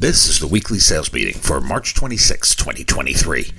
This is the weekly sales meeting for March 26, 2023.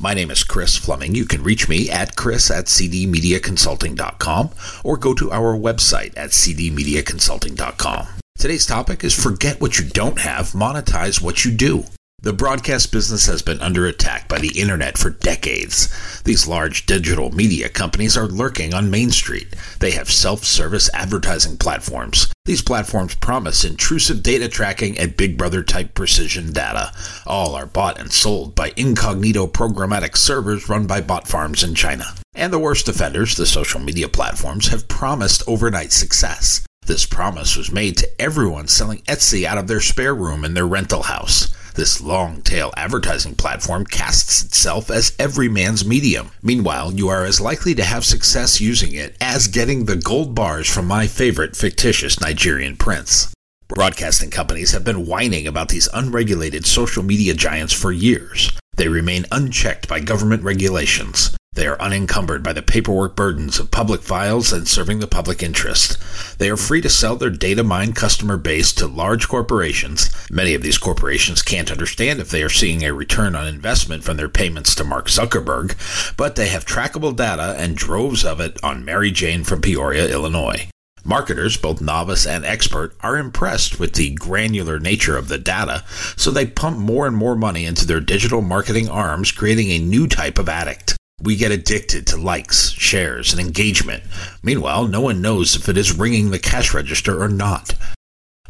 My name is Chris Fleming. You can reach me at chris at cdmediaconsulting.com or go to our website at cdmediaconsulting.com. Today's topic is forget what you don't have, monetize what you do. The broadcast business has been under attack by the internet for decades. These large digital media companies are lurking on Main Street. They have self service advertising platforms. These platforms promise intrusive data tracking and Big Brother type precision data. All are bought and sold by incognito programmatic servers run by bot farms in China. And the worst offenders, the social media platforms, have promised overnight success. This promise was made to everyone selling Etsy out of their spare room in their rental house. This long tail advertising platform casts itself as every man's medium. Meanwhile, you are as likely to have success using it as getting the gold bars from my favorite fictitious Nigerian prince. Broadcasting companies have been whining about these unregulated social media giants for years. They remain unchecked by government regulations. They are unencumbered by the paperwork burdens of public files and serving the public interest. They are free to sell their data mine customer base to large corporations. Many of these corporations can't understand if they are seeing a return on investment from their payments to Mark Zuckerberg, but they have trackable data and droves of it on Mary Jane from Peoria, Illinois. Marketers, both novice and expert, are impressed with the granular nature of the data, so they pump more and more money into their digital marketing arms, creating a new type of addict. We get addicted to likes, shares, and engagement. Meanwhile, no one knows if it is ringing the cash register or not.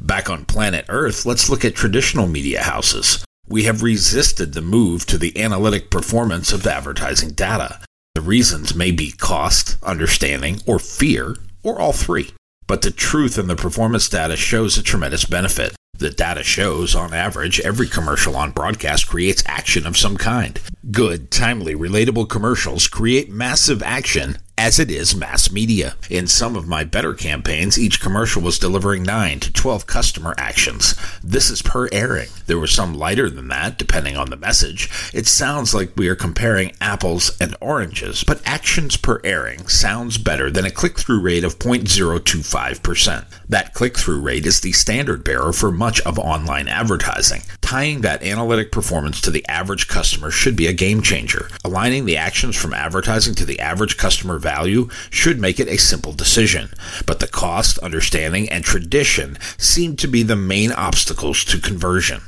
Back on planet Earth, let's look at traditional media houses. We have resisted the move to the analytic performance of advertising data. The reasons may be cost, understanding, or fear, or all three. But the truth in the performance data shows a tremendous benefit. The data shows, on average, every commercial on broadcast creates action of some kind. Good, timely, relatable commercials create massive action as it is mass media. In some of my better campaigns, each commercial was delivering 9 to 12 customer actions. This is per airing. There were some lighter than that, depending on the message. It sounds like we are comparing apples and oranges, but actions per airing sounds better than a click through rate of 0.025%. That click through rate is the standard bearer for much of online advertising. Tying that analytic performance to the average customer should be a game changer. Aligning the actions from advertising to the average customer value should make it a simple decision. But the cost, understanding, and tradition seem to be the main obstacles to conversion.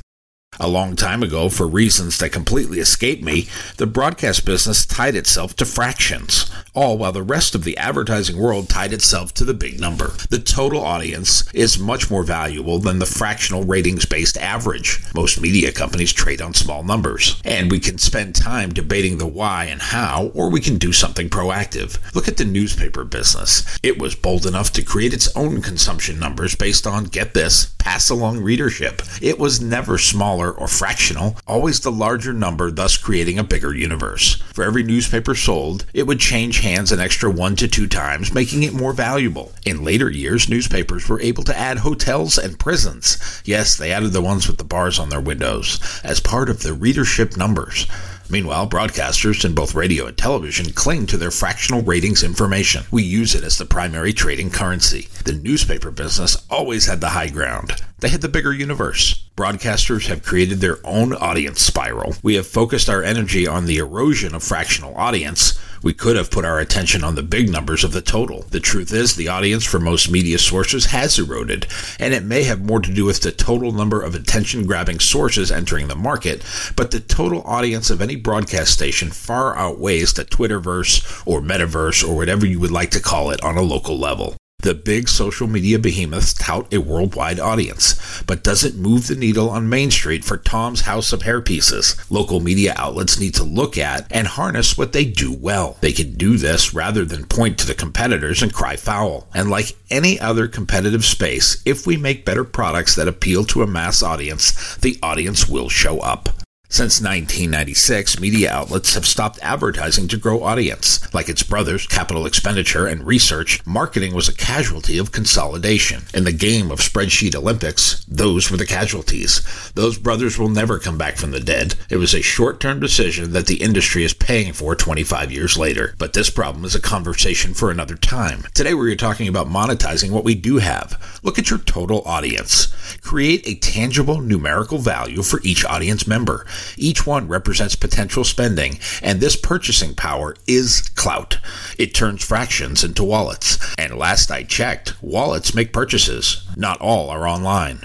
A long time ago, for reasons that completely escape me, the broadcast business tied itself to fractions, all while the rest of the advertising world tied itself to the big number. The total audience is much more valuable than the fractional ratings based average. Most media companies trade on small numbers, and we can spend time debating the why and how, or we can do something proactive. Look at the newspaper business. It was bold enough to create its own consumption numbers based on, get this, pass along readership. It was never smaller or fractional, always the larger number, thus creating a bigger universe. For every newspaper sold, it would change hands an extra one to two times, making it more valuable. In later years, newspapers were able to add hotels and prisons. Yes, they added the ones with the bars on their windows as part of the readership numbers. Meanwhile, broadcasters in both radio and television cling to their fractional ratings information. We use it as the primary trading currency. The newspaper business always had the high ground. They had the bigger universe. Broadcasters have created their own audience spiral. We have focused our energy on the erosion of fractional audience. We could have put our attention on the big numbers of the total. The truth is, the audience for most media sources has eroded, and it may have more to do with the total number of attention grabbing sources entering the market, but the total audience of any broadcast station far outweighs the Twitterverse or Metaverse or whatever you would like to call it on a local level. The big social media behemoths tout a worldwide audience, but does it move the needle on Main Street for Tom's House of Hairpieces? Local media outlets need to look at and harness what they do well. They can do this rather than point to the competitors and cry foul. And like any other competitive space, if we make better products that appeal to a mass audience, the audience will show up. Since 1996, media outlets have stopped advertising to grow audience. Like its brothers, capital expenditure and research, marketing was a casualty of consolidation. In the game of spreadsheet Olympics, those were the casualties. Those brothers will never come back from the dead. It was a short-term decision that the industry is paying for 25 years later. But this problem is a conversation for another time. Today we're talking about monetizing what we do have. Look at your total audience. Create a tangible numerical value for each audience member. Each one represents potential spending, and this purchasing power is clout. It turns fractions into wallets. And last I checked, wallets make purchases. Not all are online.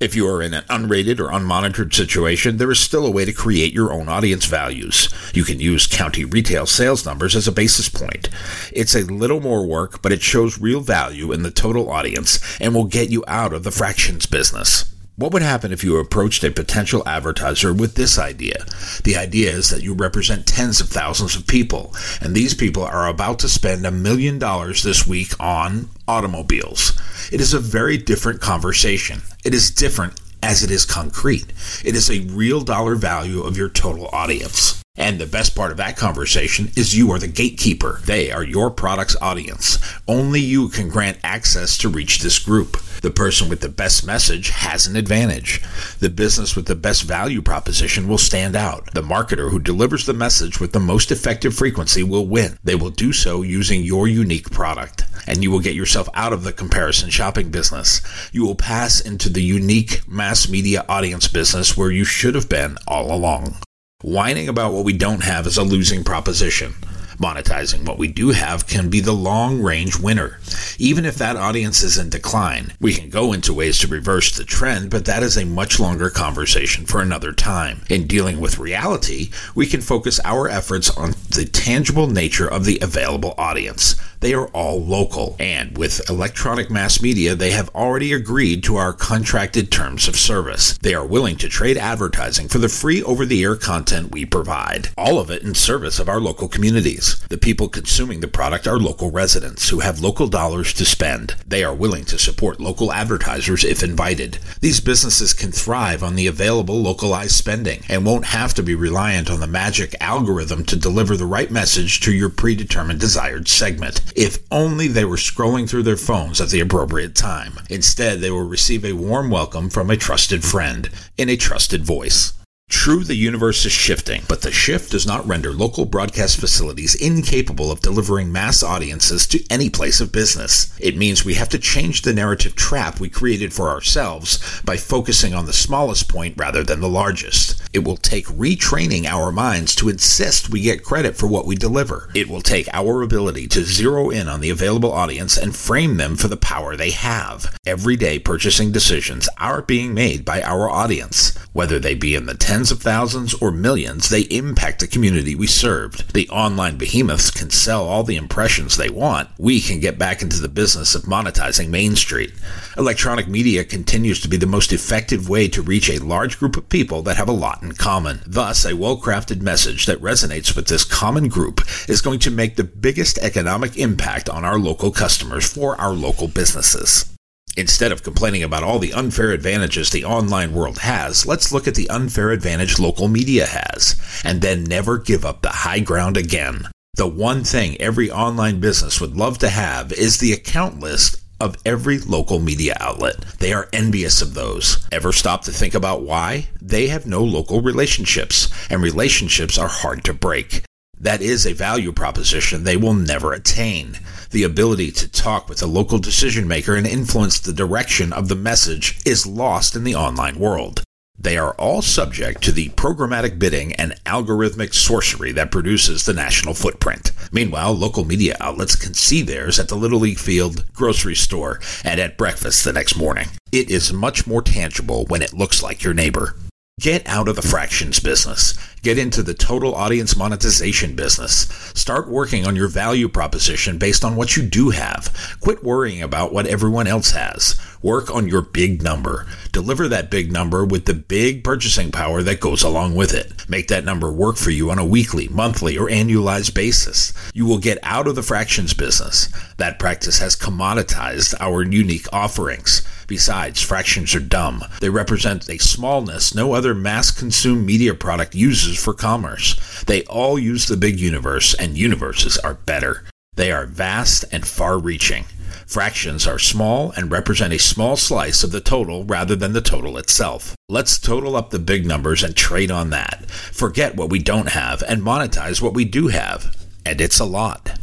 If you are in an unrated or unmonitored situation, there is still a way to create your own audience values. You can use county retail sales numbers as a basis point. It's a little more work, but it shows real value in the total audience and will get you out of the fractions business. What would happen if you approached a potential advertiser with this idea? The idea is that you represent tens of thousands of people, and these people are about to spend a million dollars this week on automobiles. It is a very different conversation. It is different as it is concrete. It is a real dollar value of your total audience. And the best part of that conversation is you are the gatekeeper. They are your product's audience. Only you can grant access to reach this group. The person with the best message has an advantage. The business with the best value proposition will stand out. The marketer who delivers the message with the most effective frequency will win. They will do so using your unique product. And you will get yourself out of the comparison shopping business. You will pass into the unique mass media audience business where you should have been all along. Whining about what we don't have is a losing proposition. Monetizing what we do have can be the long range winner. Even if that audience is in decline, we can go into ways to reverse the trend, but that is a much longer conversation for another time. In dealing with reality, we can focus our efforts on the tangible nature of the available audience. They are all local, and with electronic mass media, they have already agreed to our contracted terms of service. They are willing to trade advertising for the free over the air content we provide, all of it in service of our local communities. The people consuming the product are local residents who have local dollars to spend. They are willing to support local advertisers if invited. These businesses can thrive on the available localized spending and won't have to be reliant on the magic algorithm to deliver the right message to your predetermined desired segment. If only they were scrolling through their phones at the appropriate time. Instead, they will receive a warm welcome from a trusted friend in a trusted voice. True, the universe is shifting, but the shift does not render local broadcast facilities incapable of delivering mass audiences to any place of business. It means we have to change the narrative trap we created for ourselves by focusing on the smallest point rather than the largest. It will take retraining our minds to insist we get credit for what we deliver. It will take our ability to zero in on the available audience and frame them for the power they have. Everyday purchasing decisions are being made by our audience, whether they be in the tens of thousands or millions, they impact the community we served. The online behemoths can sell all the impressions they want. We can get back into the business of monetizing Main Street. Electronic media continues to be the most effective way to reach a large group of people that have a lot in common. Thus, a well-crafted message that resonates with this common group is going to make the biggest economic impact on our local customers for our local businesses. Instead of complaining about all the unfair advantages the online world has, let's look at the unfair advantage local media has, and then never give up the high ground again. The one thing every online business would love to have is the account list of every local media outlet. They are envious of those. Ever stop to think about why? They have no local relationships, and relationships are hard to break. That is a value proposition they will never attain the ability to talk with a local decision maker and influence the direction of the message is lost in the online world. They are all subject to the programmatic bidding and algorithmic sorcery that produces the national footprint. Meanwhile, local media outlets can see theirs at the Little League field, grocery store, and at breakfast the next morning. It is much more tangible when it looks like your neighbor. Get out of the fractions business. Get into the total audience monetization business. Start working on your value proposition based on what you do have. Quit worrying about what everyone else has. Work on your big number. Deliver that big number with the big purchasing power that goes along with it. Make that number work for you on a weekly, monthly, or annualized basis. You will get out of the fractions business. That practice has commoditized our unique offerings. Besides, fractions are dumb. They represent a smallness no other mass consumed media product uses for commerce. They all use the big universe, and universes are better. They are vast and far reaching. Fractions are small and represent a small slice of the total rather than the total itself. Let's total up the big numbers and trade on that. Forget what we don't have and monetize what we do have. And it's a lot.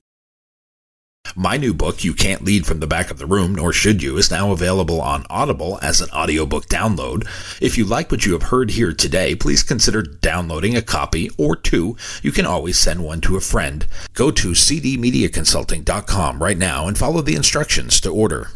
My new book, You Can't Lead from the Back of the Room, nor should you, is now available on Audible as an audiobook download. If you like what you have heard here today, please consider downloading a copy or two. You can always send one to a friend. Go to cdmediaconsulting.com right now and follow the instructions to order.